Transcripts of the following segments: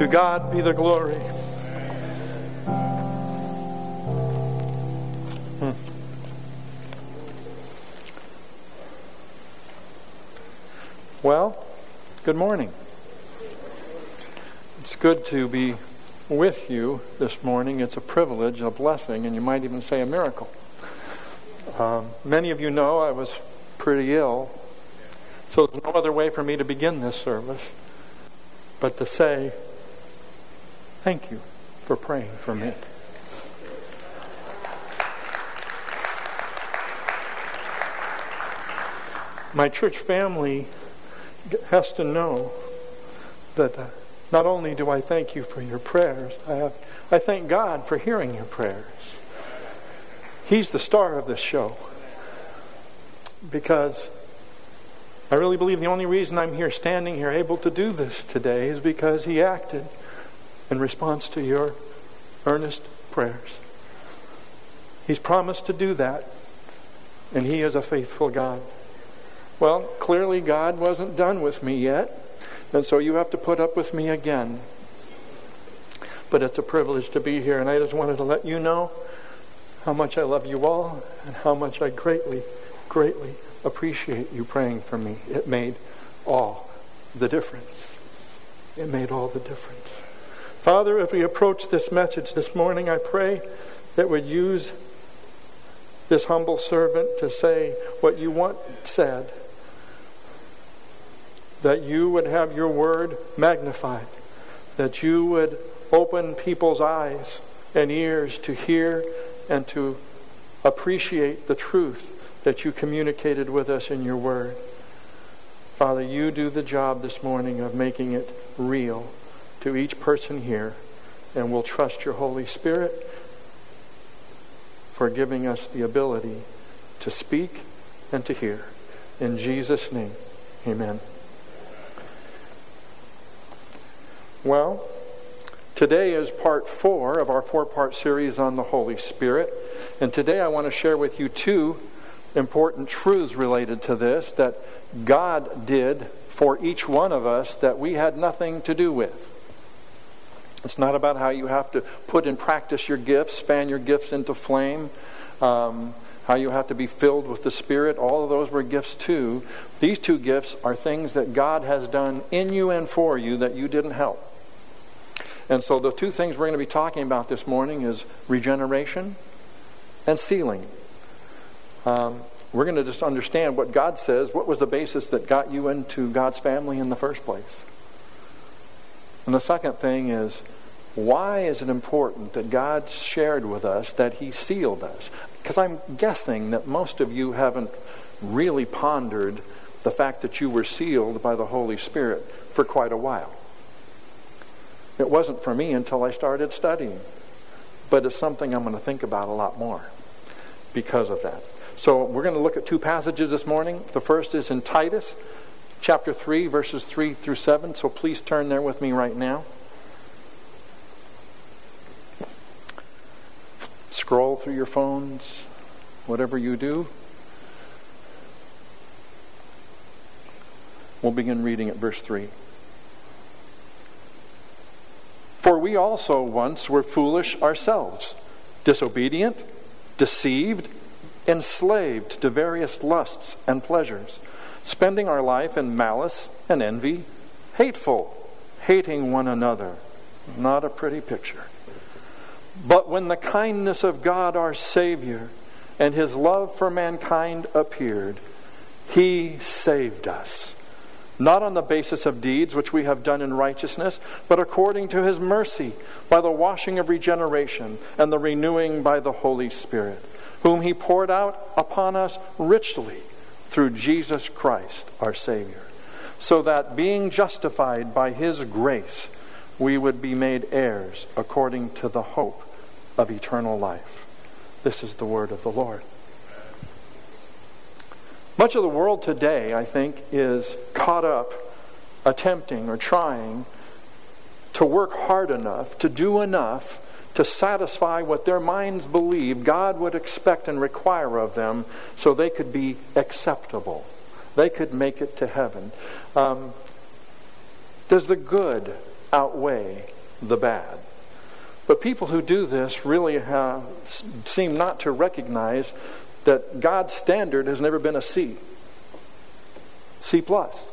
To God be the glory. Hmm. Well, good morning. It's good to be with you this morning. It's a privilege, a blessing, and you might even say a miracle. Um, many of you know I was pretty ill, so there's no other way for me to begin this service but to say, Thank you for praying for me. My church family has to know that uh, not only do I thank you for your prayers, I, have, I thank God for hearing your prayers. He's the star of this show. Because I really believe the only reason I'm here standing here able to do this today is because He acted in response to your earnest prayers. He's promised to do that, and He is a faithful God. Well, clearly God wasn't done with me yet, and so you have to put up with me again. But it's a privilege to be here, and I just wanted to let you know how much I love you all and how much I greatly, greatly appreciate you praying for me. It made all the difference. It made all the difference. Father, as we approach this message this morning, I pray that we use this humble servant to say what you want said. That you would have your word magnified. That you would open people's eyes and ears to hear and to appreciate the truth that you communicated with us in your word. Father, you do the job this morning of making it real to each person here, and we'll trust your Holy Spirit for giving us the ability to speak and to hear. In Jesus' name, amen. Well, today is part four of our four part series on the Holy Spirit. And today I want to share with you two important truths related to this that God did for each one of us that we had nothing to do with. It's not about how you have to put in practice your gifts, fan your gifts into flame, um, how you have to be filled with the Spirit. All of those were gifts too. These two gifts are things that God has done in you and for you that you didn't help. And so the two things we're going to be talking about this morning is regeneration and sealing. Um, we're going to just understand what God says. What was the basis that got you into God's family in the first place? And the second thing is, why is it important that God shared with us that He sealed us? Because I'm guessing that most of you haven't really pondered the fact that you were sealed by the Holy Spirit for quite a while. It wasn't for me until I started studying. But it's something I'm going to think about a lot more because of that. So we're going to look at two passages this morning. The first is in Titus chapter 3, verses 3 through 7. So please turn there with me right now. Scroll through your phones, whatever you do. We'll begin reading at verse 3. For we also once were foolish ourselves, disobedient, deceived, enslaved to various lusts and pleasures spending our life in malice and envy, hateful, hating one another. Not a pretty picture. But when the kindness of God our Savior and his love for mankind appeared, he saved us. Not on the basis of deeds which we have done in righteousness, but according to his mercy, by the washing of regeneration and the renewing by the Holy Spirit, whom he poured out upon us richly through Jesus Christ, our Savior, so that being justified by His grace, we would be made heirs according to the hope of eternal life. This is the word of the Lord. Much of the world today, I think, is caught up attempting or trying to work hard enough, to do enough to satisfy what their minds believe God would expect and require of them so they could be acceptable. They could make it to heaven. Um, does the good outweigh the bad. But people who do this really have, seem not to recognize that God's standard has never been a C. C plus.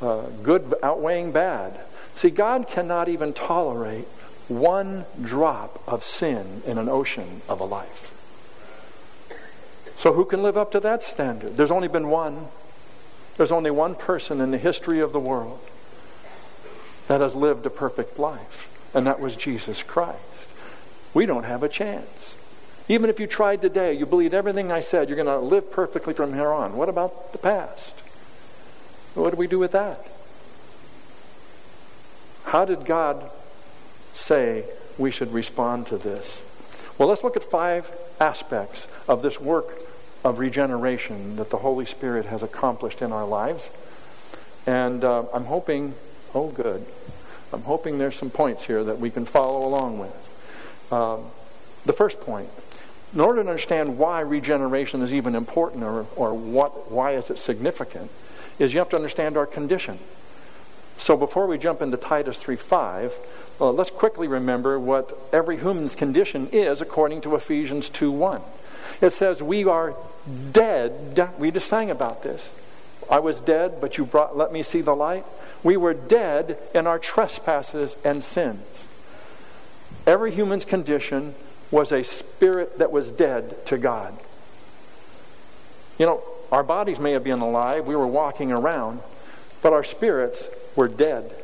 Uh, good outweighing bad. See, God cannot even tolerate one drop of sin in an ocean of a life. So, who can live up to that standard? There's only been one. There's only one person in the history of the world that has lived a perfect life, and that was Jesus Christ. We don't have a chance. Even if you tried today, you believed everything I said, you're going to live perfectly from here on. What about the past? What do we do with that? How did God say we should respond to this? Well, let's look at five aspects of this work of regeneration that the Holy Spirit has accomplished in our lives. And uh, I'm hoping, oh, good. I'm hoping there's some points here that we can follow along with. Um, the first point in order to understand why regeneration is even important or, or what, why is it significant, is you have to understand our condition. So before we jump into Titus 3.5, uh, let's quickly remember what every human's condition is according to Ephesians 2.1. It says we are dead. We just sang about this. I was dead, but you brought, let me see the light. We were dead in our trespasses and sins. Every human's condition was a spirit that was dead to God. You know, our bodies may have been alive, we were walking around, but our spirits were dead.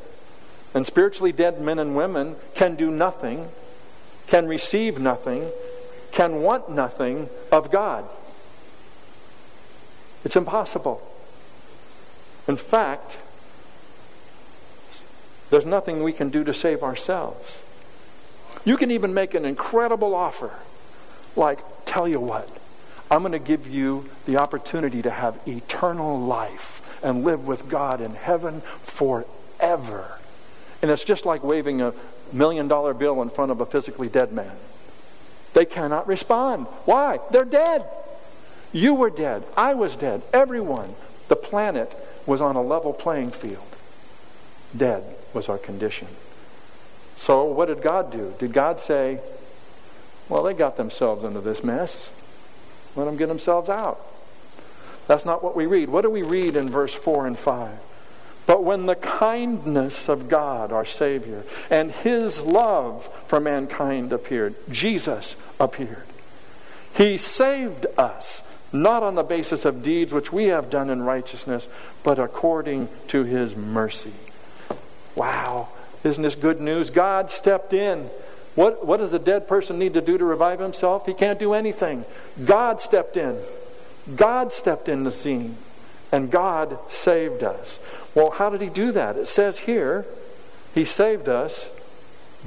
And spiritually dead men and women can do nothing, can receive nothing, can want nothing of God. It's impossible. In fact, there's nothing we can do to save ourselves. You can even make an incredible offer, like, tell you what, I'm going to give you the opportunity to have eternal life and live with God in heaven forever. And it's just like waving a million dollar bill in front of a physically dead man. They cannot respond. Why? They're dead. You were dead. I was dead. Everyone. The planet was on a level playing field. Dead was our condition. So, what did God do? Did God say, well, they got themselves into this mess. Let them get themselves out. That's not what we read. What do we read in verse 4 and 5? But when the kindness of God, our Savior, and His love for mankind appeared, Jesus appeared. He saved us, not on the basis of deeds which we have done in righteousness, but according to His mercy. Wow. Isn't this good news? God stepped in. What, what does the dead person need to do to revive himself? He can't do anything. God stepped in. God stepped in the scene. And God saved us. Well, how did he do that? It says here, he saved us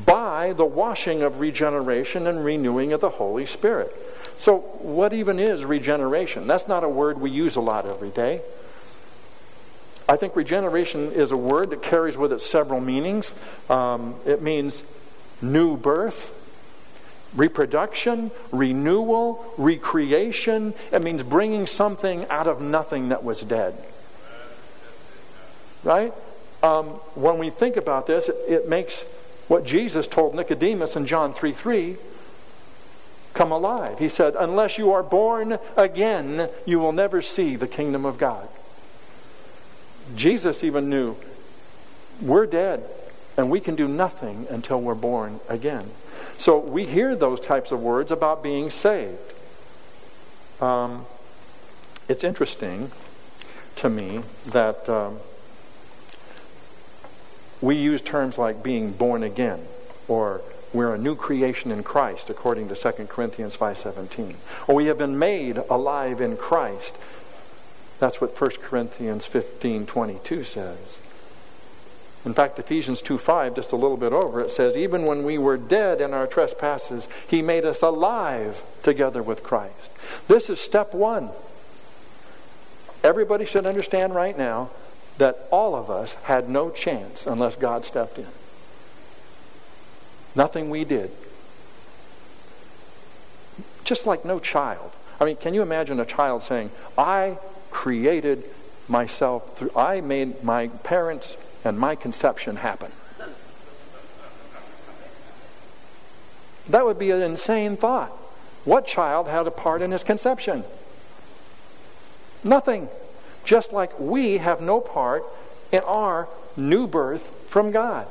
by the washing of regeneration and renewing of the Holy Spirit. So, what even is regeneration? That's not a word we use a lot every day. I think regeneration is a word that carries with it several meanings. Um, it means new birth, reproduction, renewal, recreation. It means bringing something out of nothing that was dead. Right? Um, when we think about this, it, it makes what Jesus told Nicodemus in John 3 3 come alive. He said, Unless you are born again, you will never see the kingdom of God. Jesus even knew we're dead and we can do nothing until we're born again. So we hear those types of words about being saved. Um, it's interesting to me that um, we use terms like being born again or we're a new creation in Christ according to 2 Corinthians 5:17 or we have been made alive in Christ that's what 1 Corinthians 15:22 says. In fact, Ephesians 2:5, just a little bit over, it says, Even when we were dead in our trespasses, he made us alive together with Christ. This is step one. Everybody should understand right now that all of us had no chance unless God stepped in. Nothing we did. Just like no child. I mean, can you imagine a child saying, I created myself through, I made my parents and my conception happen. That would be an insane thought. What child had a part in his conception? Nothing. Just like we have no part in our new birth from God.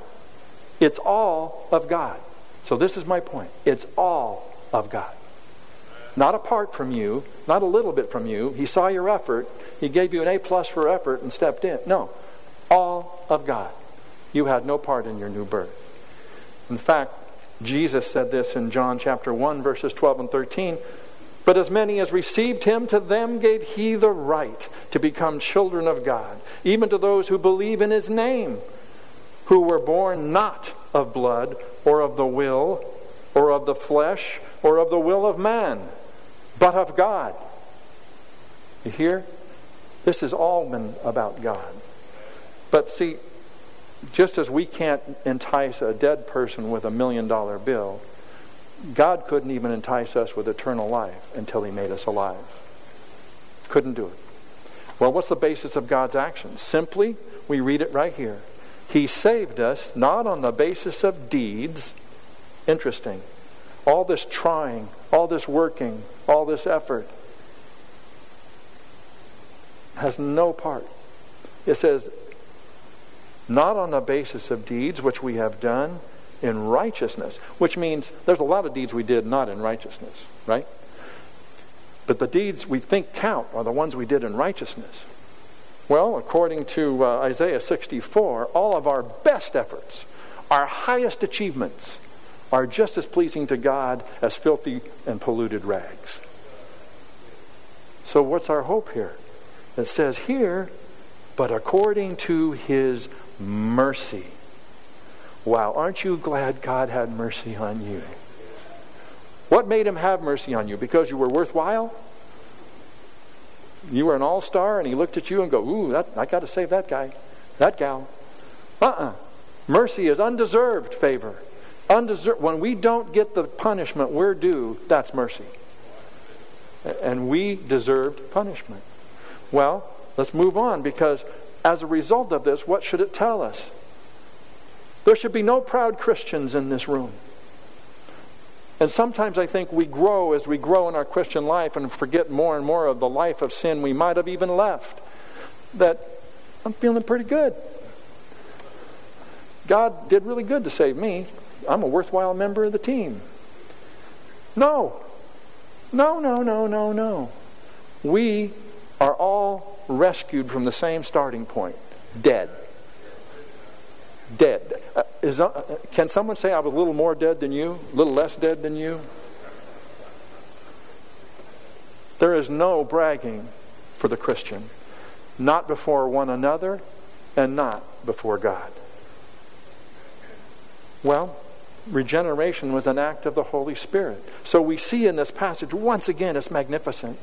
It's all of God. So, this is my point. It's all of God. Not apart from you, not a little bit from you. He saw your effort. He gave you an A plus for effort and stepped in. No, all of God. You had no part in your new birth. In fact, Jesus said this in John chapter 1, verses 12 and 13. But as many as received him, to them gave he the right to become children of God, even to those who believe in his name, who were born not of blood, or of the will, or of the flesh, or of the will of man, but of God. You hear? This has all been about God. But see, just as we can't entice a dead person with a million dollar bill, God couldn't even entice us with eternal life until He made us alive. Couldn't do it. Well, what's the basis of God's action? Simply, we read it right here. He saved us not on the basis of deeds. Interesting. All this trying, all this working, all this effort has no part. It says, not on the basis of deeds which we have done in righteousness, which means there's a lot of deeds we did not in righteousness, right? But the deeds we think count are the ones we did in righteousness. Well, according to uh, Isaiah 64, all of our best efforts, our highest achievements, are just as pleasing to God as filthy and polluted rags. So, what's our hope here? It says here, but according to his mercy. Wow, aren't you glad God had mercy on you? What made him have mercy on you? Because you were worthwhile? You were an all star, and he looked at you and go, Ooh, that, I got to save that guy, that gal. Uh uh-uh. uh Mercy is undeserved favor. Undeserved. When we don't get the punishment we're due, that's mercy. And we deserved punishment. Well, let's move on because as a result of this, what should it tell us? There should be no proud Christians in this room. And sometimes I think we grow as we grow in our Christian life and forget more and more of the life of sin we might have even left. That I'm feeling pretty good. God did really good to save me. I'm a worthwhile member of the team. No. No, no, no, no, no. We are all rescued from the same starting point dead. Dead. Uh, is, uh, can someone say I was a little more dead than you? A little less dead than you? There is no bragging for the Christian, not before one another and not before God. Well, regeneration was an act of the Holy Spirit. So we see in this passage, once again, it's magnificent.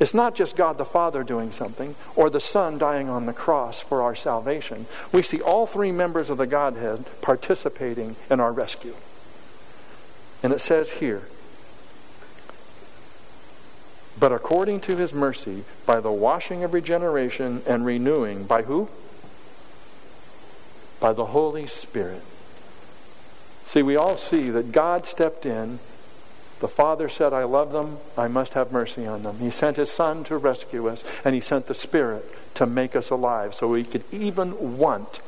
It's not just God the Father doing something or the Son dying on the cross for our salvation. We see all three members of the Godhead participating in our rescue. And it says here, but according to his mercy, by the washing of regeneration and renewing, by who? By the Holy Spirit. See, we all see that God stepped in the Father said, I love them, I must have mercy on them. He sent His Son to rescue us, and He sent the Spirit to make us alive so we could even want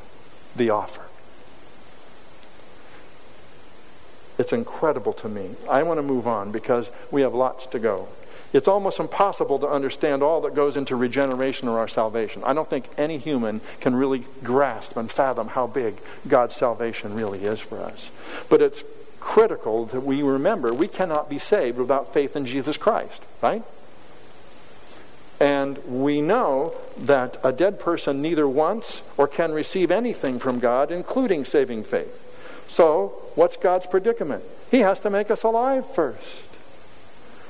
the offer. It's incredible to me. I want to move on because we have lots to go. It's almost impossible to understand all that goes into regeneration or our salvation. I don't think any human can really grasp and fathom how big God's salvation really is for us. But it's critical that we remember we cannot be saved without faith in Jesus Christ, right? And we know that a dead person neither wants or can receive anything from God, including saving faith. So, what's God's predicament? He has to make us alive first.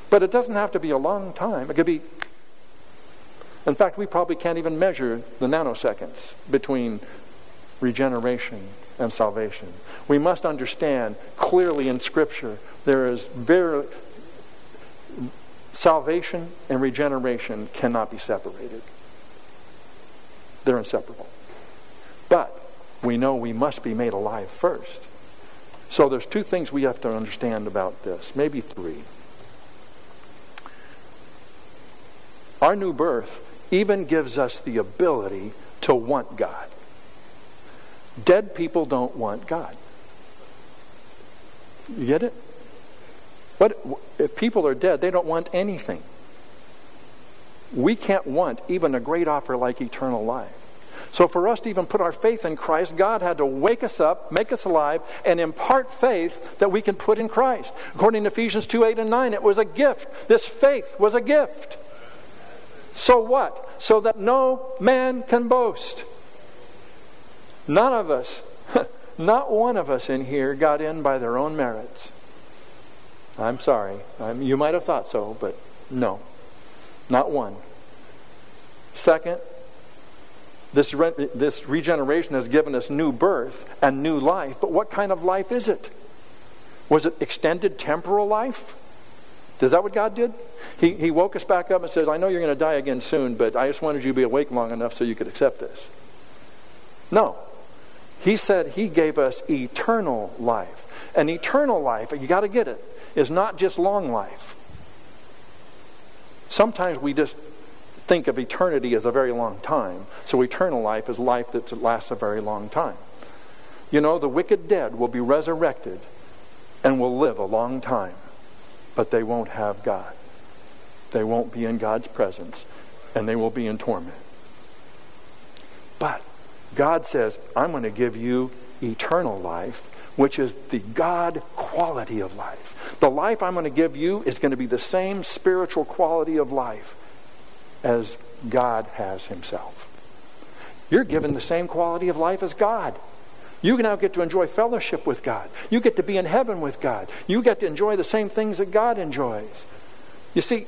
But it doesn't have to be a long time. It could be, in fact, we probably can't even measure the nanoseconds between regeneration and salvation. We must understand clearly in Scripture there is very salvation and regeneration cannot be separated. They're inseparable. But we know we must be made alive first. So there's two things we have to understand about this, maybe three. Our new birth even gives us the ability to want God. Dead people don't want God. You get it? What if people are dead, they don't want anything. We can't want even a great offer like eternal life. So, for us to even put our faith in Christ, God had to wake us up, make us alive, and impart faith that we can put in Christ. According to Ephesians 2 8 and 9, it was a gift. This faith was a gift. So what? So that no man can boast. None of us, not one of us in here, got in by their own merits. I'm sorry. I'm, you might have thought so, but no. Not one. Second, this, re- this regeneration has given us new birth and new life, but what kind of life is it? Was it extended temporal life? Is that what God did? He, he woke us back up and said, I know you're going to die again soon, but I just wanted you to be awake long enough so you could accept this. No. He said He gave us eternal life. And eternal life, you got to get it, is not just long life. Sometimes we just think of eternity as a very long time. So eternal life is life that lasts a very long time. You know, the wicked dead will be resurrected and will live a long time, but they won't have God. They won't be in God's presence, and they will be in torment. But God says, I'm going to give you eternal life, which is the God quality of life. The life I'm going to give you is going to be the same spiritual quality of life as God has Himself. You're given the same quality of life as God. You now get to enjoy fellowship with God. You get to be in heaven with God. You get to enjoy the same things that God enjoys. You see,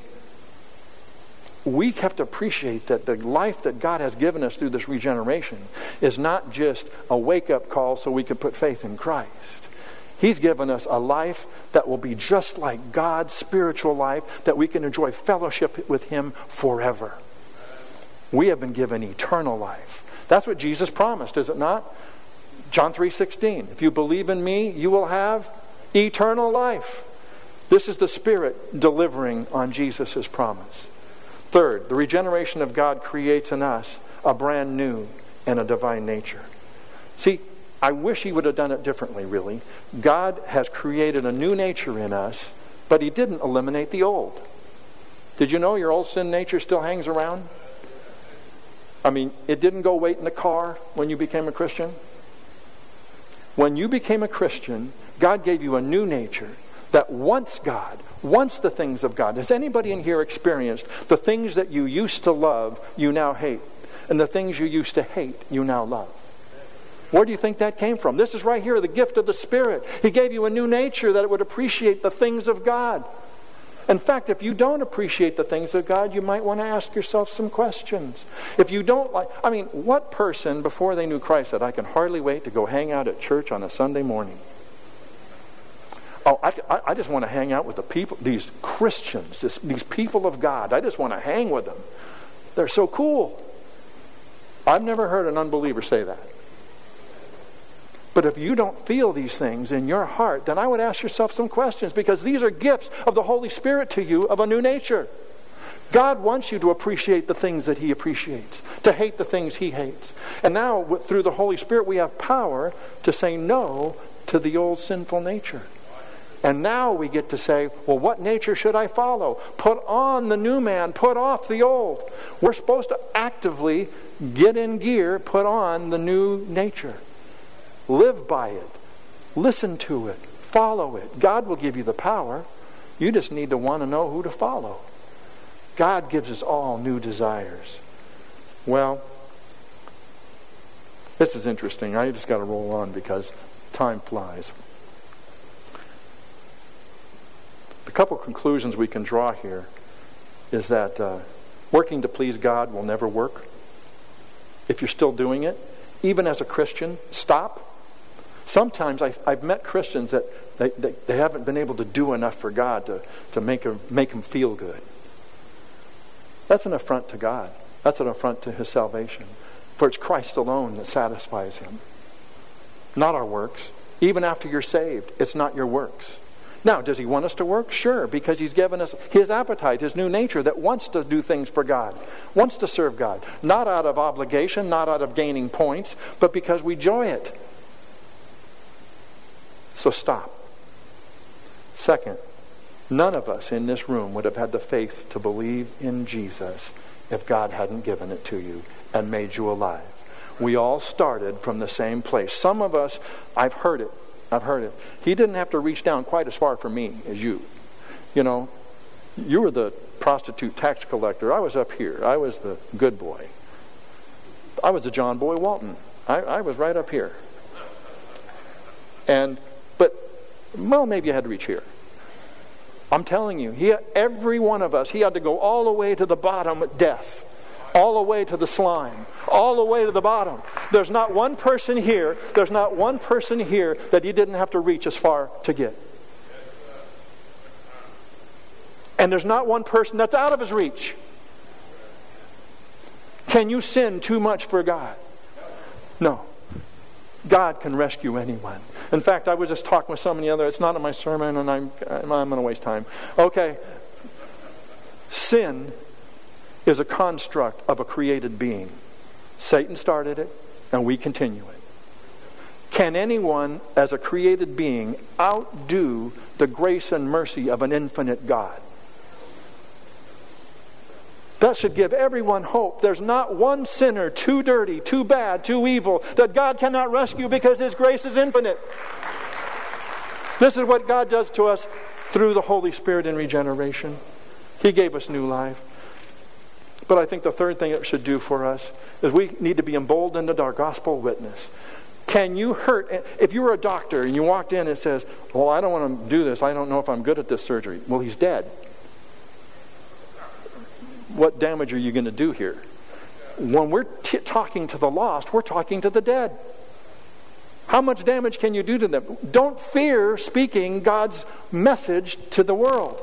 we have to appreciate that the life that God has given us through this regeneration is not just a wake up call so we can put faith in Christ. He's given us a life that will be just like God's spiritual life, that we can enjoy fellowship with Him forever. We have been given eternal life. That's what Jesus promised, is it not? John 3:16. If you believe in me, you will have eternal life. This is the Spirit delivering on Jesus' promise. Third, the regeneration of God creates in us a brand new and a divine nature. See, I wish he would have done it differently, really. God has created a new nature in us, but he didn't eliminate the old. Did you know your old sin nature still hangs around? I mean, it didn't go wait in the car when you became a Christian. When you became a Christian, God gave you a new nature that wants God, wants the things of God. Has anybody in here experienced the things that you used to love, you now hate? And the things you used to hate, you now love? Where do you think that came from? This is right here, the gift of the Spirit. He gave you a new nature that it would appreciate the things of God. In fact, if you don't appreciate the things of God, you might want to ask yourself some questions. If you don't like, I mean, what person before they knew Christ said, I can hardly wait to go hang out at church on a Sunday morning? Oh, I, I just want to hang out with the people, these Christians, this, these people of God. I just want to hang with them. They're so cool. I've never heard an unbeliever say that. But if you don't feel these things in your heart, then I would ask yourself some questions because these are gifts of the Holy Spirit to you of a new nature. God wants you to appreciate the things that He appreciates, to hate the things He hates. And now, through the Holy Spirit, we have power to say no to the old sinful nature. And now we get to say, well, what nature should I follow? Put on the new man, put off the old. We're supposed to actively get in gear, put on the new nature. Live by it. Listen to it. Follow it. God will give you the power. You just need to want to know who to follow. God gives us all new desires. Well, this is interesting. I just got to roll on because time flies. The couple conclusions we can draw here is that uh, working to please God will never work. If you're still doing it, even as a Christian, stop. Sometimes I, have met Christians that they, they, they, haven't been able to do enough for God to, to make, a, make them feel good. That's an affront to God. That's an affront to his salvation. For it's Christ alone that satisfies him, not our works. even after you're saved. It's not your works. Now, does he want us to work? Sure, because he's given us his appetite, his new nature that wants to do things for God, wants to serve God. Not out of obligation, not out of gaining points, but because we enjoy it. So stop. Second, none of us in this room would have had the faith to believe in Jesus if God hadn't given it to you and made you alive. We all started from the same place. Some of us, I've heard it, I've heard it. He didn't have to reach down quite as far for me as you. You know, you were the prostitute tax collector. I was up here. I was the good boy. I was the John Boy Walton. I, I was right up here. And, but, well, maybe I had to reach here. I'm telling you, he, every one of us, he had to go all the way to the bottom, death all the way to the slime, all the way to the bottom. There's not one person here, there's not one person here that he didn't have to reach as far to get. And there's not one person that's out of his reach. Can you sin too much for God? No. God can rescue anyone. In fact, I was just talking with somebody other. It's not in my sermon, and I'm I'm going to waste time. Okay, sin is a construct of a created being. Satan started it, and we continue it. Can anyone, as a created being, outdo the grace and mercy of an infinite God? That should give everyone hope. There's not one sinner too dirty, too bad, too evil that God cannot rescue because His grace is infinite. This is what God does to us through the Holy Spirit in regeneration. He gave us new life. But I think the third thing it should do for us is we need to be emboldened in our gospel witness. Can you hurt? If you were a doctor and you walked in and says, Well, I don't want to do this. I don't know if I'm good at this surgery. Well, he's dead. What damage are you going to do here? When we're t- talking to the lost, we're talking to the dead. How much damage can you do to them? Don't fear speaking God's message to the world.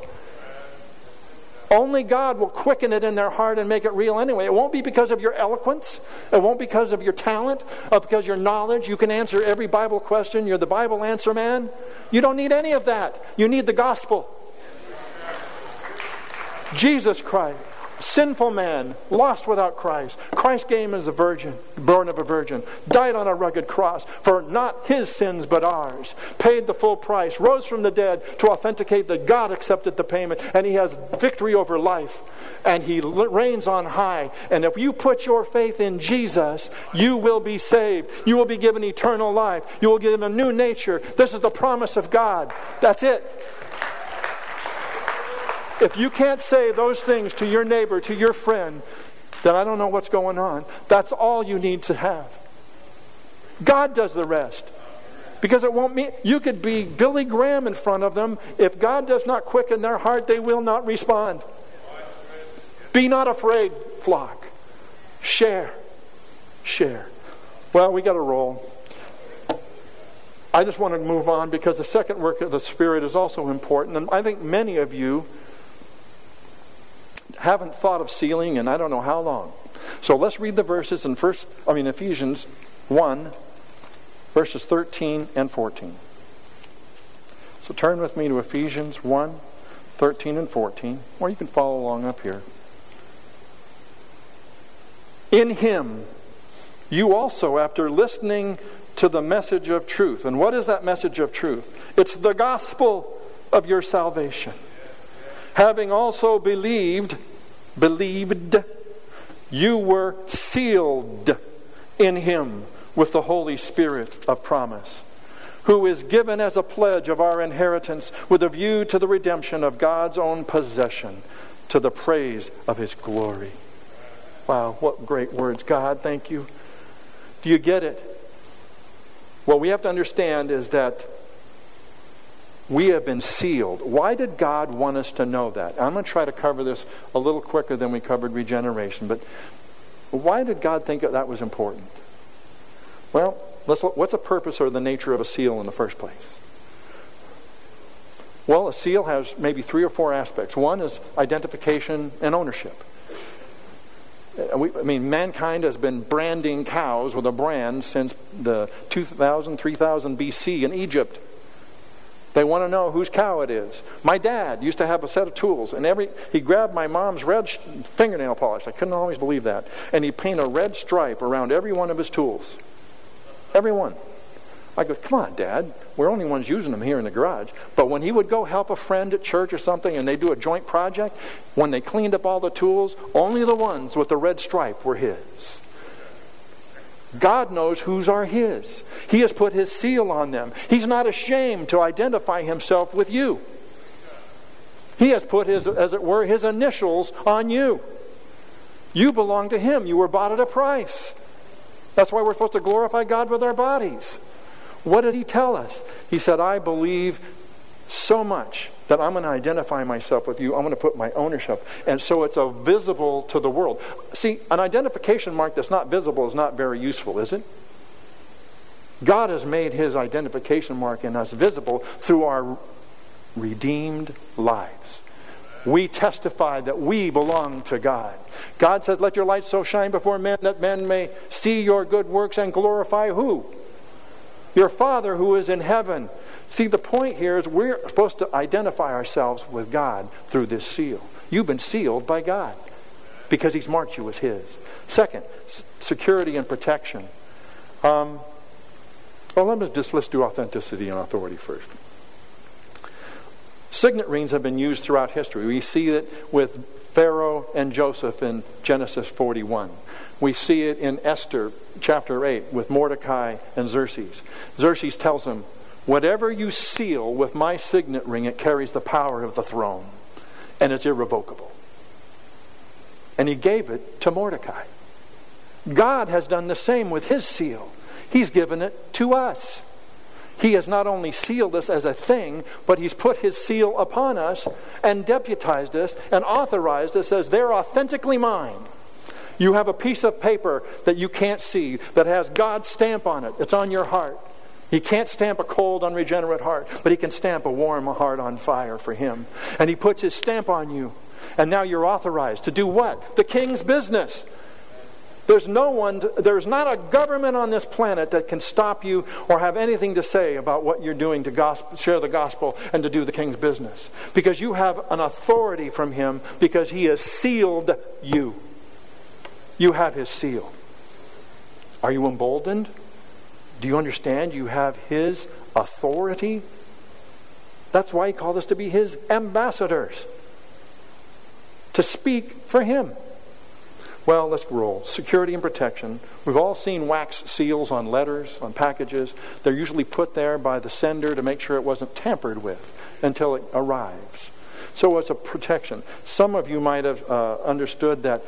Only God will quicken it in their heart and make it real anyway. It won't be because of your eloquence. It won't be because of your talent or because your knowledge. You can answer every Bible question. You're the Bible answer man. You don't need any of that. You need the gospel. Jesus Christ sinful man, lost without Christ. Christ came as a virgin, born of a virgin, died on a rugged cross for not his sins but ours, paid the full price, rose from the dead to authenticate that God accepted the payment, and he has victory over life, and he reigns on high. And if you put your faith in Jesus, you will be saved. You will be given eternal life. You will give a new nature. This is the promise of God. That's it. If you can't say those things to your neighbor, to your friend, then I don't know what's going on. That's all you need to have. God does the rest. Because it won't mean you could be Billy Graham in front of them. If God does not quicken their heart, they will not respond. Be not afraid, flock. Share. Share. Well, we got to roll. I just want to move on because the second work of the Spirit is also important. And I think many of you haven't thought of sealing in I don't know how long. So let's read the verses in first I mean Ephesians 1 verses 13 and 14. So turn with me to Ephesians 1 13 and 14 or you can follow along up here. In him you also after listening to the message of truth. And what is that message of truth? It's the gospel of your salvation having also believed, believed, you were sealed in him with the Holy Spirit of promise, who is given as a pledge of our inheritance with a view to the redemption of God's own possession, to the praise of his glory. Wow, what great words. God, thank you. Do you get it? What we have to understand is that we have been sealed. Why did God want us to know that? I'm going to try to cover this a little quicker than we covered regeneration, but why did God think that, that was important? Well, let's look, what's the purpose or the nature of a seal in the first place? Well, a seal has maybe three or four aspects. One is identification and ownership. uh, we, I mean, mankind has been branding cows with a brand since the 2000, 3000 BC in Egypt. They want to know whose cow it is. My dad used to have a set of tools, and every he grabbed my mom's red fingernail polish. I couldn't always believe that, and he painted a red stripe around every one of his tools. Every one. I go, come on, Dad. We're only ones using them here in the garage. But when he would go help a friend at church or something and they do a joint project, when they cleaned up all the tools, only the ones with the red stripe were his. God knows whose are His. He has put His seal on them. He's not ashamed to identify Himself with you. He has put His, as it were, His initials on you. You belong to Him. You were bought at a price. That's why we're supposed to glorify God with our bodies. What did He tell us? He said, I believe so much that I'm going to identify myself with you. I'm going to put my ownership. And so it's a visible to the world. See, an identification mark that's not visible is not very useful, is it? God has made his identification mark in us visible through our redeemed lives. We testify that we belong to God. God says, Let your light so shine before men that men may see your good works and glorify who? Your Father who is in heaven. See, the point here is we're supposed to identify ourselves with God through this seal. You've been sealed by God because He's marked you as His. Second, security and protection. Um, well, let me just let's do authenticity and authority first. Signet rings have been used throughout history. We see it with Pharaoh and Joseph in Genesis 41. We see it in Esther chapter 8 with Mordecai and Xerxes. Xerxes tells him, Whatever you seal with my signet ring, it carries the power of the throne, and it's irrevocable. And he gave it to Mordecai. God has done the same with his seal, he's given it to us. He has not only sealed us as a thing, but He's put His seal upon us and deputized us and authorized us as they're authentically mine. You have a piece of paper that you can't see that has God's stamp on it. It's on your heart. He can't stamp a cold, unregenerate heart, but He can stamp a warm heart on fire for Him. And He puts His stamp on you. And now you're authorized to do what? The king's business. There's no one, there's not a government on this planet that can stop you or have anything to say about what you're doing to gospel, share the gospel and to do the king's business. Because you have an authority from him because he has sealed you. You have his seal. Are you emboldened? Do you understand you have his authority? That's why he called us to be his ambassadors, to speak for him. Well, let's roll. Security and protection. We've all seen wax seals on letters, on packages. They're usually put there by the sender to make sure it wasn't tampered with until it arrives. So it's a protection. Some of you might have uh, understood that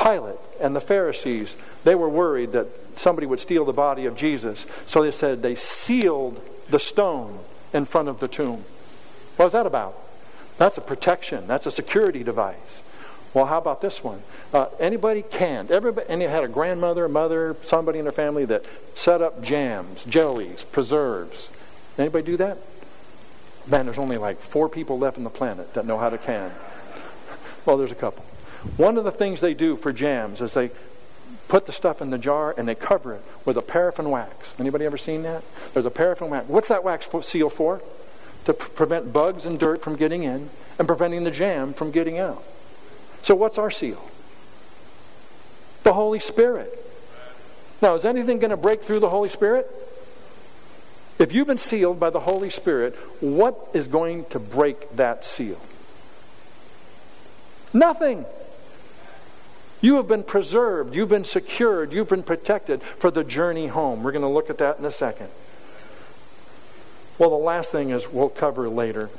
Pilate and the Pharisees, they were worried that somebody would steal the body of Jesus. So they said they sealed the stone in front of the tomb. What was that about? That's a protection. That's a security device. Well, how about this one? Uh, anybody can. Everybody, and had a grandmother, a mother, somebody in their family that set up jams, jellies, preserves. Anybody do that? Man, there's only like four people left on the planet that know how to can. Well, there's a couple. One of the things they do for jams is they put the stuff in the jar and they cover it with a paraffin wax. Anybody ever seen that? There's a paraffin wax. What's that wax seal for? To pr- prevent bugs and dirt from getting in and preventing the jam from getting out. So, what's our seal? The Holy Spirit. Now, is anything going to break through the Holy Spirit? If you've been sealed by the Holy Spirit, what is going to break that seal? Nothing. You have been preserved, you've been secured, you've been protected for the journey home. We're going to look at that in a second. Well, the last thing is we'll cover later.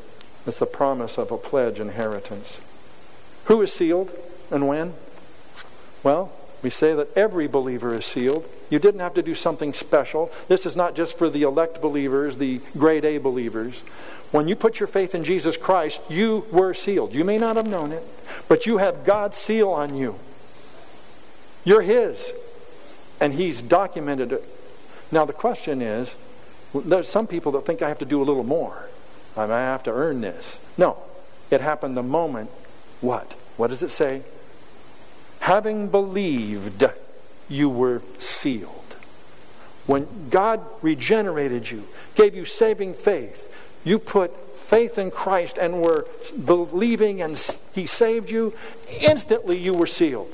It's the promise of a pledge inheritance. Who is sealed and when? Well, we say that every believer is sealed. You didn't have to do something special. This is not just for the elect believers, the grade A believers. When you put your faith in Jesus Christ, you were sealed. You may not have known it, but you have God's seal on you. You're His. And He's documented it. Now, the question is there's some people that think I have to do a little more. I, have to earn this. No. It happened the moment what? What does it say? having believed, you were sealed. When God regenerated you, gave you saving faith, you put faith in Christ and were believing and He saved you, instantly you were sealed.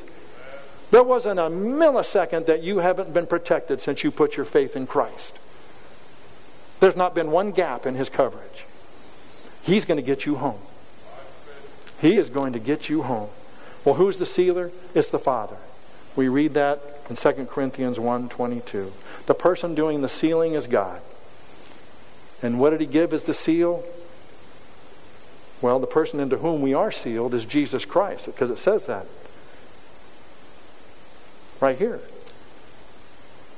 There wasn't a millisecond that you haven't been protected since you put your faith in Christ. There's not been one gap in His coverage. He's going to get you home. He is going to get you home. Well, who's the sealer? It's the Father. We read that in 2 Corinthians 1.22. The person doing the sealing is God. And what did he give as the seal? Well, the person into whom we are sealed is Jesus Christ, because it says that. Right here.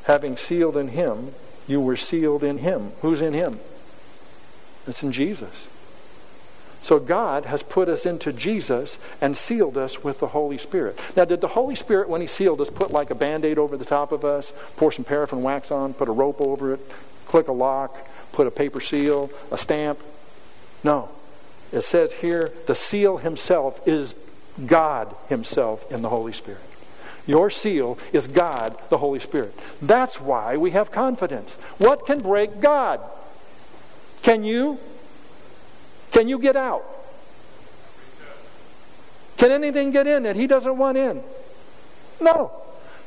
Having sealed in him, you were sealed in him. Who's in him? It's in Jesus. So God has put us into Jesus and sealed us with the Holy Spirit. Now, did the Holy Spirit, when He sealed us, put like a band aid over the top of us, pour some paraffin wax on, put a rope over it, click a lock, put a paper seal, a stamp? No. It says here the seal Himself is God Himself in the Holy Spirit. Your seal is God, the Holy Spirit. That's why we have confidence. What can break God? Can you? Can you get out? Can anything get in that he doesn't want in? No.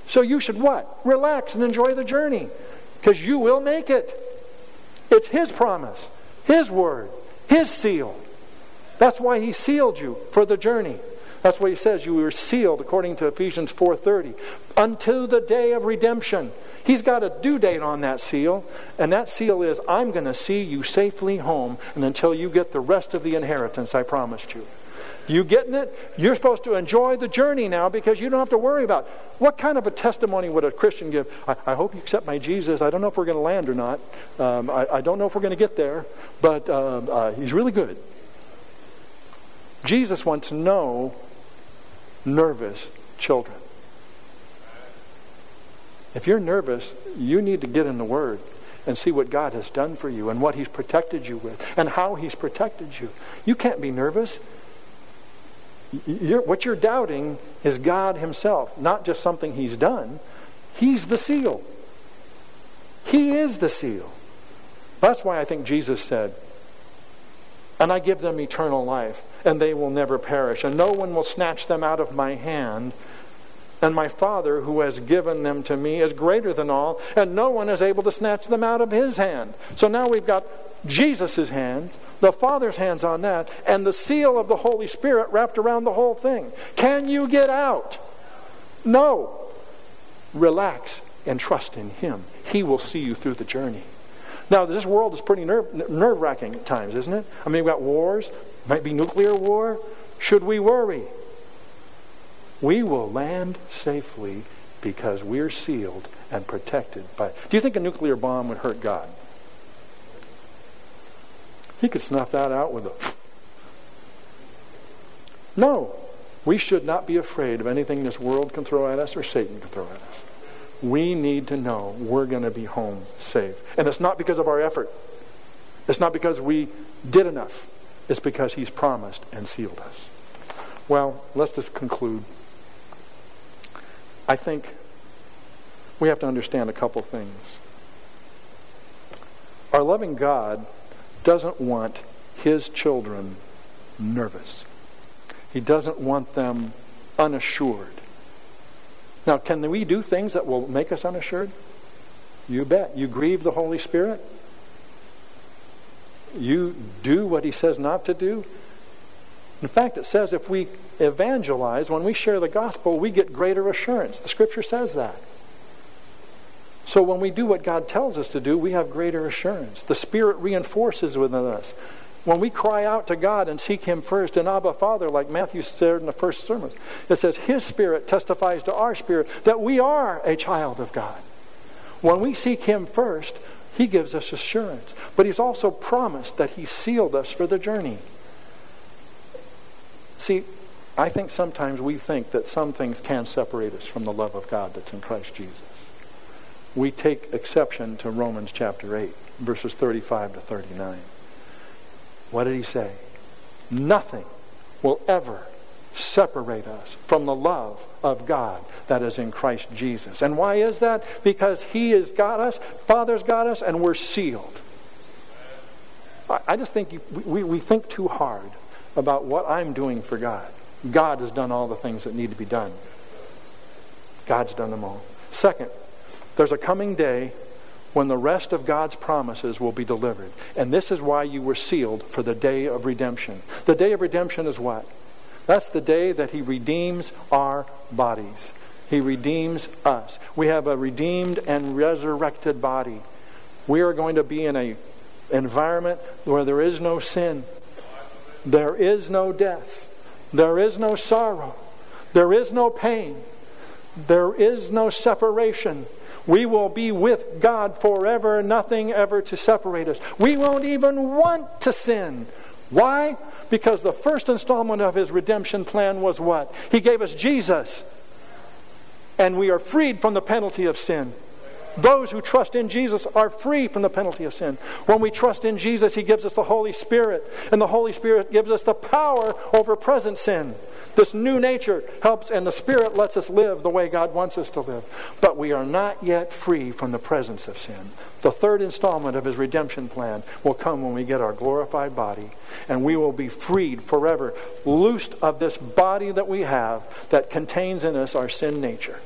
So you should what? Relax and enjoy the journey because you will make it. It's his promise, his word, his seal. That's why he sealed you for the journey. That's what he says. You were sealed, according to Ephesians 4.30, unto the day of redemption. He's got a due date on that seal, and that seal is, I'm going to see you safely home and until you get the rest of the inheritance I promised you. You getting it? You're supposed to enjoy the journey now because you don't have to worry about it. what kind of a testimony would a Christian give. I, I hope you accept my Jesus. I don't know if we're going to land or not. Um, I, I, don't know if we're going to get there, but uh, uh, he's really good. Jesus wants no nervous children. If you're nervous, you need to get in the Word and see what God has done for you and what He's protected you with and how He's protected you. You can't be nervous. You're, what you're doubting is God Himself, not just something He's done. He's the seal. He is the seal. That's why I think Jesus said, And I give them eternal life, and they will never perish, and no one will snatch them out of my hand. And my Father, who has given them to me, is greater than all, and no one is able to snatch them out of his hand. So now we've got Jesus' hand, the Father's hands on that, and the seal of the Holy Spirit wrapped around the whole thing. Can you get out? No. Relax and trust in Him. He will see you through the journey. Now, this world is pretty nerve, nerve-wracking at times, isn't it? I mean, we've got wars, might be nuclear war. Should we worry? We will land safely because we're sealed and protected by. Do you think a nuclear bomb would hurt God? He could snuff that out with a. No, we should not be afraid of anything this world can throw at us or Satan can throw at us. We need to know we're going to be home safe. And it's not because of our effort. It's not because we did enough. It's because he's promised and sealed us. Well, let's just conclude. I think we have to understand a couple things. Our loving God doesn't want his children nervous. He doesn't want them unassured. Now, can we do things that will make us unassured? You bet. You grieve the Holy Spirit. You do what he says not to do. In fact, it says if we evangelize, when we share the gospel, we get greater assurance. The scripture says that. So when we do what God tells us to do, we have greater assurance. The Spirit reinforces within us. When we cry out to God and seek Him first, and Abba Father, like Matthew said in the first sermon, it says His Spirit testifies to our spirit that we are a child of God. When we seek Him first, He gives us assurance. But He's also promised that He sealed us for the journey. See, I think sometimes we think that some things can separate us from the love of God that's in Christ Jesus. We take exception to Romans chapter 8, verses 35 to 39. What did he say? Nothing will ever separate us from the love of God that is in Christ Jesus. And why is that? Because He has got us, Father's got us, and we're sealed. I just think we, we think too hard about what I'm doing for God. God has done all the things that need to be done. God's done them all. Second, there's a coming day when the rest of God's promises will be delivered. And this is why you were sealed for the day of redemption. The day of redemption is what? That's the day that He redeems our bodies. He redeems us. We have a redeemed and resurrected body. We are going to be in an environment where there is no sin, there is no death, there is no sorrow, there is no pain, there is no separation. We will be with God forever, nothing ever to separate us. We won't even want to sin. Why? Because the first installment of his redemption plan was what? He gave us Jesus. And we are freed from the penalty of sin. Those who trust in Jesus are free from the penalty of sin. When we trust in Jesus, He gives us the Holy Spirit, and the Holy Spirit gives us the power over present sin. This new nature helps, and the Spirit lets us live the way God wants us to live. But we are not yet free from the presence of sin. The third installment of His redemption plan will come when we get our glorified body, and we will be freed forever, loosed of this body that we have that contains in us our sin nature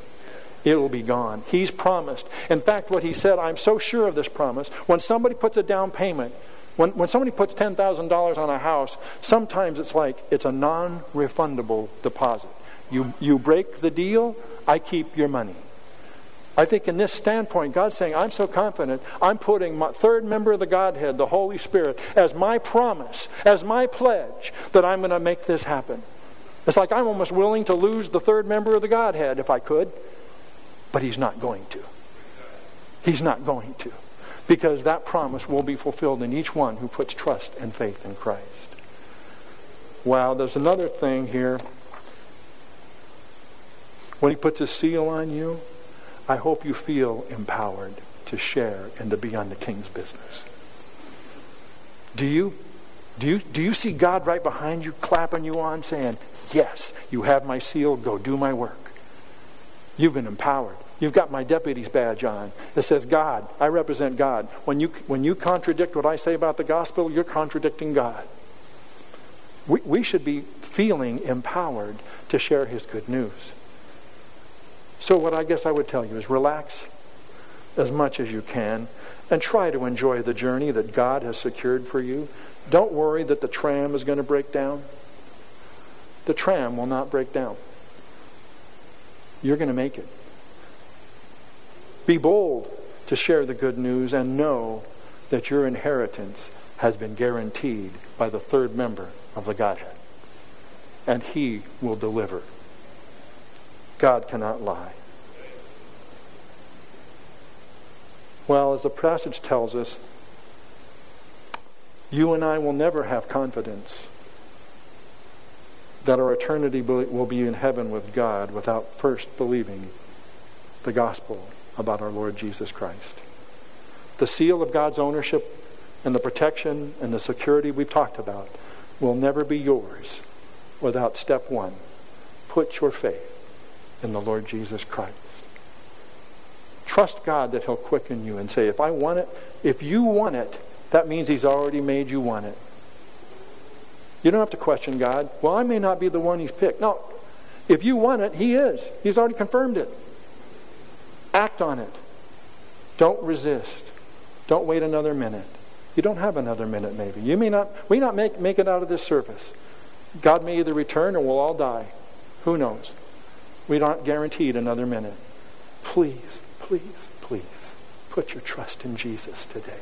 it will be gone. He's promised. In fact, what he said, I'm so sure of this promise. When somebody puts a down payment, when, when somebody puts $10,000 on a house, sometimes it's like it's a non refundable deposit. You, you break the deal, I keep your money. I think in this standpoint, God's saying, I'm so confident, I'm putting my third member of the Godhead, the Holy Spirit, as my promise, as my pledge that I'm going to make this happen. It's like I'm almost willing to lose the third member of the Godhead if I could. But he's not going to. He's not going to. Because that promise will be fulfilled in each one who puts trust and faith in Christ. Wow, there's another thing here. When he puts a seal on you, I hope you feel empowered to share and to be on the king's business. Do you? Do you, do you see God right behind you, clapping you on, saying, Yes, you have my seal, go do my work? You've been empowered. You've got my deputy's badge on that says God. I represent God. When you, when you contradict what I say about the gospel, you're contradicting God. We, we should be feeling empowered to share his good news. So, what I guess I would tell you is relax as much as you can and try to enjoy the journey that God has secured for you. Don't worry that the tram is going to break down. The tram will not break down. You're going to make it. Be bold to share the good news and know that your inheritance has been guaranteed by the third member of the Godhead. And he will deliver. God cannot lie. Well, as the passage tells us, you and I will never have confidence that our eternity will be in heaven with God without first believing the gospel about our Lord Jesus Christ. The seal of God's ownership and the protection and the security we've talked about will never be yours without step one. Put your faith in the Lord Jesus Christ. Trust God that He'll quicken you and say, if I want it, if you want it, that means He's already made you want it. You don't have to question God. Well, I may not be the one He's picked. No. If you want it, He is. He's already confirmed it. Act on it. Don't resist. Don't wait another minute. You don't have another minute, maybe. You may not, we not make, make it out of this service. God may either return or we'll all die. Who knows? We're not guaranteed another minute. Please, please, please put your trust in Jesus today.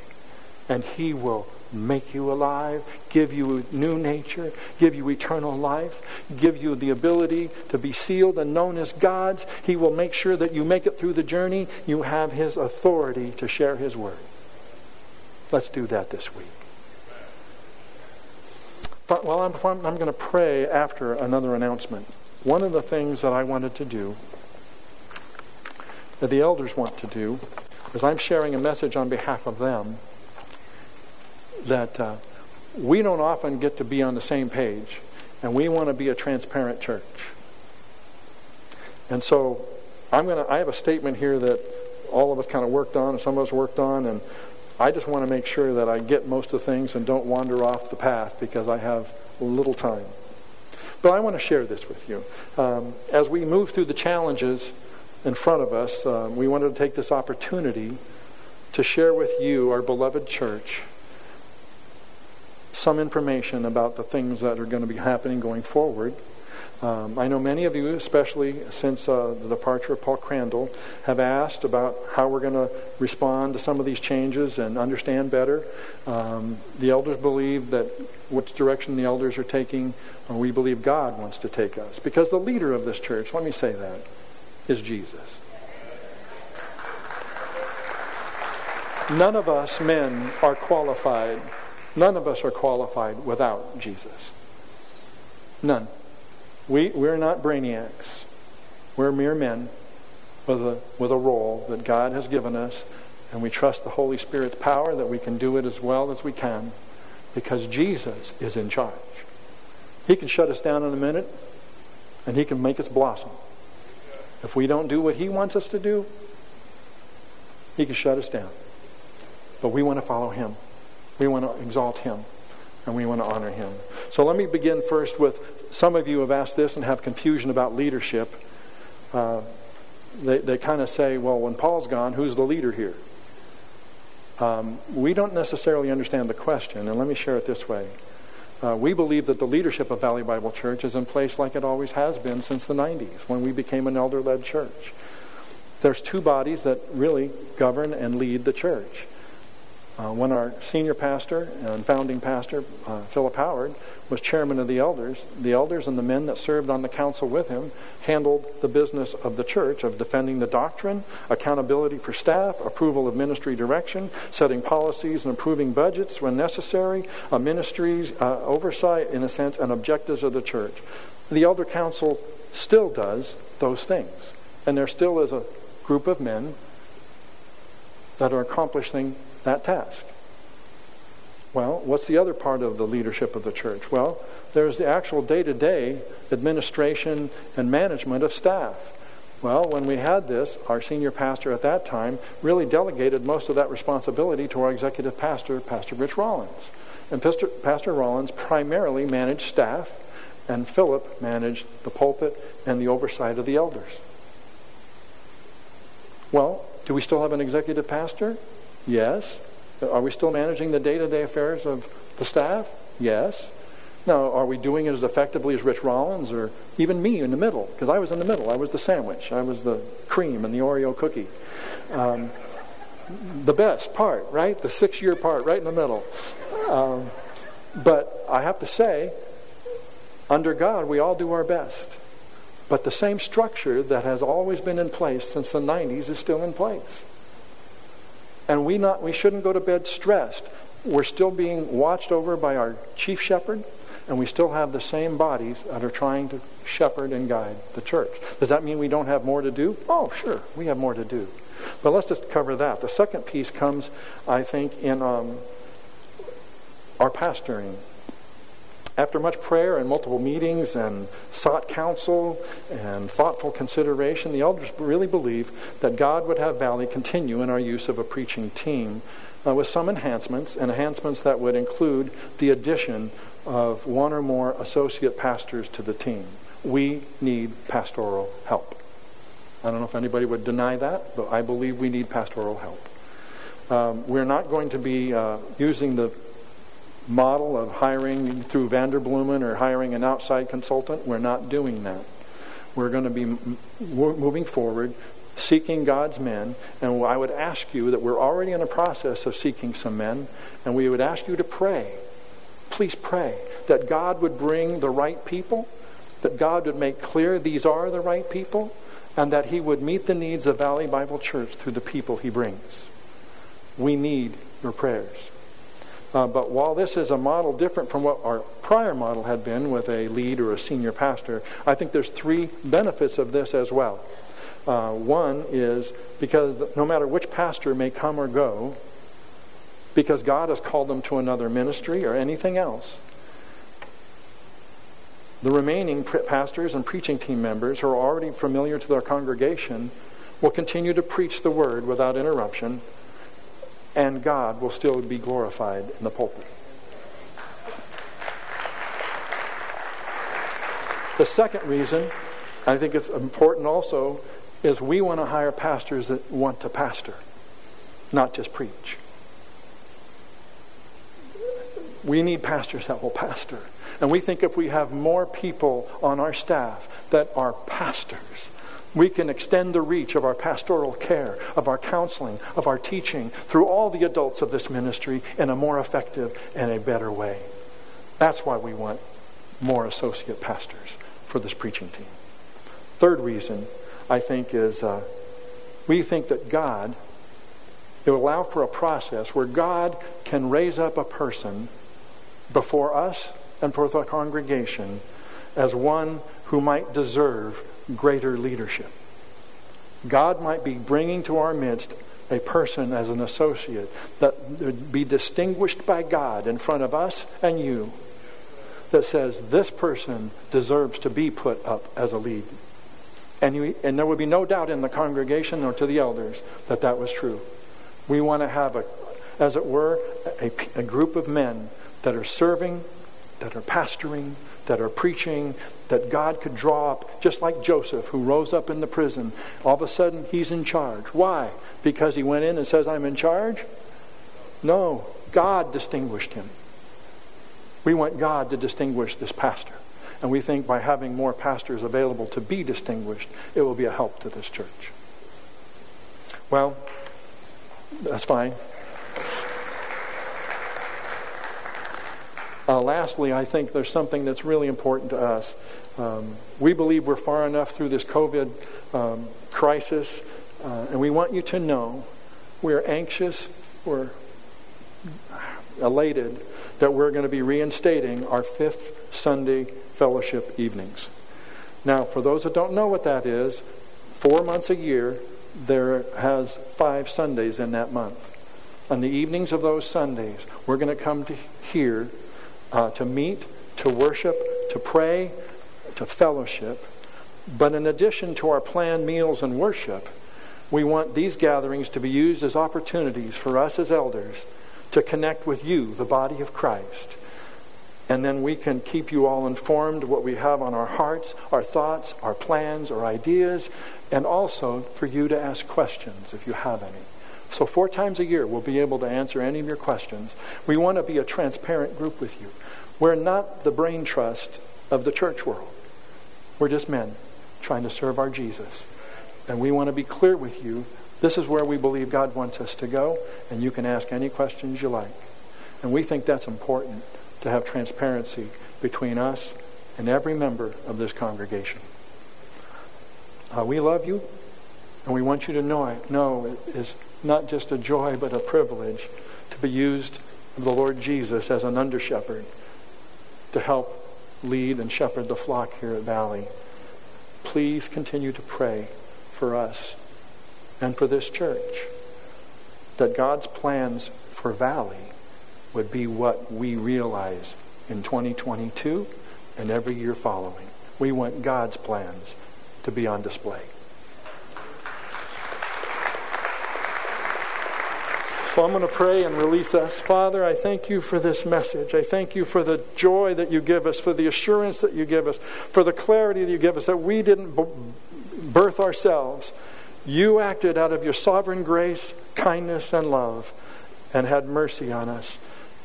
And He will make you alive, give you a new nature, give you eternal life, give you the ability to be sealed and known as God's. He will make sure that you make it through the journey. You have His authority to share His word. Let's do that this week. But, well, I'm, I'm going to pray after another announcement. One of the things that I wanted to do, that the elders want to do, is I'm sharing a message on behalf of them that uh, we don't often get to be on the same page. And we want to be a transparent church. And so I'm to, I have a statement here that all of us kind of worked on, and some of us worked on, and I just want to make sure that I get most of things and don't wander off the path because I have little time. But I want to share this with you. Um, as we move through the challenges in front of us, uh, we wanted to take this opportunity to share with you, our beloved church, some information about the things that are going to be happening going forward. Um, I know many of you, especially since uh, the departure of Paul Crandall, have asked about how we're going to respond to some of these changes and understand better. Um, the elders believe that which direction the elders are taking, or we believe God wants to take us. Because the leader of this church, let me say that, is Jesus. None of us men are qualified. None of us are qualified without Jesus. None. We, we're not brainiacs. We're mere men with a, with a role that God has given us, and we trust the Holy Spirit's power that we can do it as well as we can because Jesus is in charge. He can shut us down in a minute, and He can make us blossom. If we don't do what He wants us to do, He can shut us down. But we want to follow Him. We want to exalt Him and we want to honor him. So let me begin first with some of you have asked this and have confusion about leadership. Uh, they they kind of say, well, when Paul's gone, who's the leader here? Um, we don't necessarily understand the question, and let me share it this way. Uh, we believe that the leadership of Valley Bible Church is in place like it always has been since the 90s when we became an elder led church. There's two bodies that really govern and lead the church. Uh, when our senior pastor and founding pastor, uh, Philip Howard, was chairman of the elders, the elders and the men that served on the council with him handled the business of the church of defending the doctrine, accountability for staff, approval of ministry direction, setting policies and approving budgets when necessary, a ministry's uh, oversight, in a sense, and objectives of the church. The elder council still does those things. And there still is a group of men that are accomplishing that task. Well, what's the other part of the leadership of the church? Well, there's the actual day to day administration and management of staff. Well, when we had this, our senior pastor at that time really delegated most of that responsibility to our executive pastor, Pastor Rich Rollins. And Pastor, pastor Rollins primarily managed staff, and Philip managed the pulpit and the oversight of the elders. Well, do we still have an executive pastor? Yes. Are we still managing the day to day affairs of the staff? Yes. Now, are we doing it as effectively as Rich Rollins or even me in the middle? Because I was in the middle. I was the sandwich. I was the cream and the Oreo cookie. Um, the best part, right? The six year part, right in the middle. Um, but I have to say, under God, we all do our best. But the same structure that has always been in place since the 90s is still in place. And we, not, we shouldn't go to bed stressed. We're still being watched over by our chief shepherd, and we still have the same bodies that are trying to shepherd and guide the church. Does that mean we don't have more to do? Oh, sure, we have more to do. But let's just cover that. The second piece comes, I think, in um, our pastoring after much prayer and multiple meetings and sought counsel and thoughtful consideration, the elders really believe that God would have Valley continue in our use of a preaching team uh, with some enhancements, and enhancements that would include the addition of one or more associate pastors to the team. We need pastoral help. I don't know if anybody would deny that, but I believe we need pastoral help. Um, we're not going to be uh, using the model of hiring through Vanderbloemen or hiring an outside consultant. We're not doing that. We're going to be moving forward, seeking God's men. And I would ask you that we're already in the process of seeking some men, and we would ask you to pray. Please pray that God would bring the right people, that God would make clear these are the right people, and that He would meet the needs of Valley Bible Church through the people He brings. We need your prayers. Uh, but while this is a model different from what our prior model had been with a lead or a senior pastor, I think there's three benefits of this as well. Uh, one is because no matter which pastor may come or go, because God has called them to another ministry or anything else, The remaining pastors and preaching team members who are already familiar to their congregation will continue to preach the word without interruption, and God will still be glorified in the pulpit. The second reason, I think it's important also, is we want to hire pastors that want to pastor, not just preach. We need pastors that will pastor. And we think if we have more people on our staff that are pastors, we can extend the reach of our pastoral care, of our counseling, of our teaching through all the adults of this ministry in a more effective and a better way. That's why we want more associate pastors for this preaching team. Third reason, I think, is uh, we think that God, will allow for a process where God can raise up a person before us and for the congregation as one who might deserve greater leadership. God might be bringing to our midst a person as an associate that would be distinguished by God in front of us and you that says this person deserves to be put up as a lead. And, you, and there would be no doubt in the congregation or to the elders that that was true. We want to have, a, as it were, a, a group of men that are serving, that are pastoring, that are preaching, that God could draw up, just like Joseph, who rose up in the prison. All of a sudden, he's in charge. Why? Because he went in and says, I'm in charge? No, God distinguished him. We want God to distinguish this pastor. And we think by having more pastors available to be distinguished, it will be a help to this church. Well, that's fine. Uh, lastly, I think there's something that's really important to us. Um, we believe we're far enough through this COVID um, crisis, uh, and we want you to know we're anxious, we're elated that we're going to be reinstating our fifth Sunday fellowship evenings. Now, for those that don't know what that is, four months a year, there has five Sundays in that month. On the evenings of those Sundays, we're going to come to here uh, to meet, to worship, to pray, to fellowship. But in addition to our planned meals and worship, we want these gatherings to be used as opportunities for us as elders to connect with you, the body of Christ. And then we can keep you all informed what we have on our hearts, our thoughts, our plans, our ideas, and also for you to ask questions if you have any. So, four times a year, we'll be able to answer any of your questions. We want to be a transparent group with you. We're not the brain trust of the church world. We're just men trying to serve our Jesus. And we want to be clear with you. This is where we believe God wants us to go, and you can ask any questions you like. And we think that's important to have transparency between us and every member of this congregation. Uh, we love you, and we want you to know it. Know it is not just a joy, but a privilege to be used of the Lord Jesus as an under shepherd to help lead and shepherd the flock here at Valley. Please continue to pray for us and for this church that God's plans for Valley would be what we realize in 2022 and every year following. We want God's plans to be on display. So I'm going to pray and release us. Father, I thank you for this message. I thank you for the joy that you give us, for the assurance that you give us, for the clarity that you give us, that we didn't birth ourselves. You acted out of your sovereign grace, kindness, and love, and had mercy on us.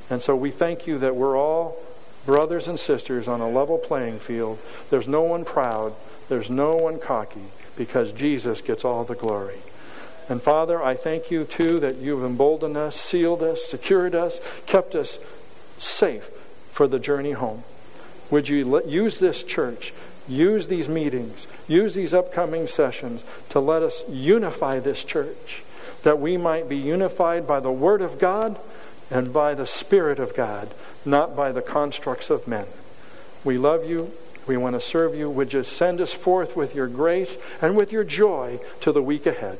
And so we thank you that we're all brothers and sisters on a level playing field. There's no one proud, there's no one cocky, because Jesus gets all the glory. And Father, I thank you too that you've emboldened us, sealed us, secured us, kept us safe for the journey home. Would you use this church, use these meetings, use these upcoming sessions to let us unify this church, that we might be unified by the Word of God and by the Spirit of God, not by the constructs of men. We love you. We want to serve you. Would you send us forth with your grace and with your joy to the week ahead?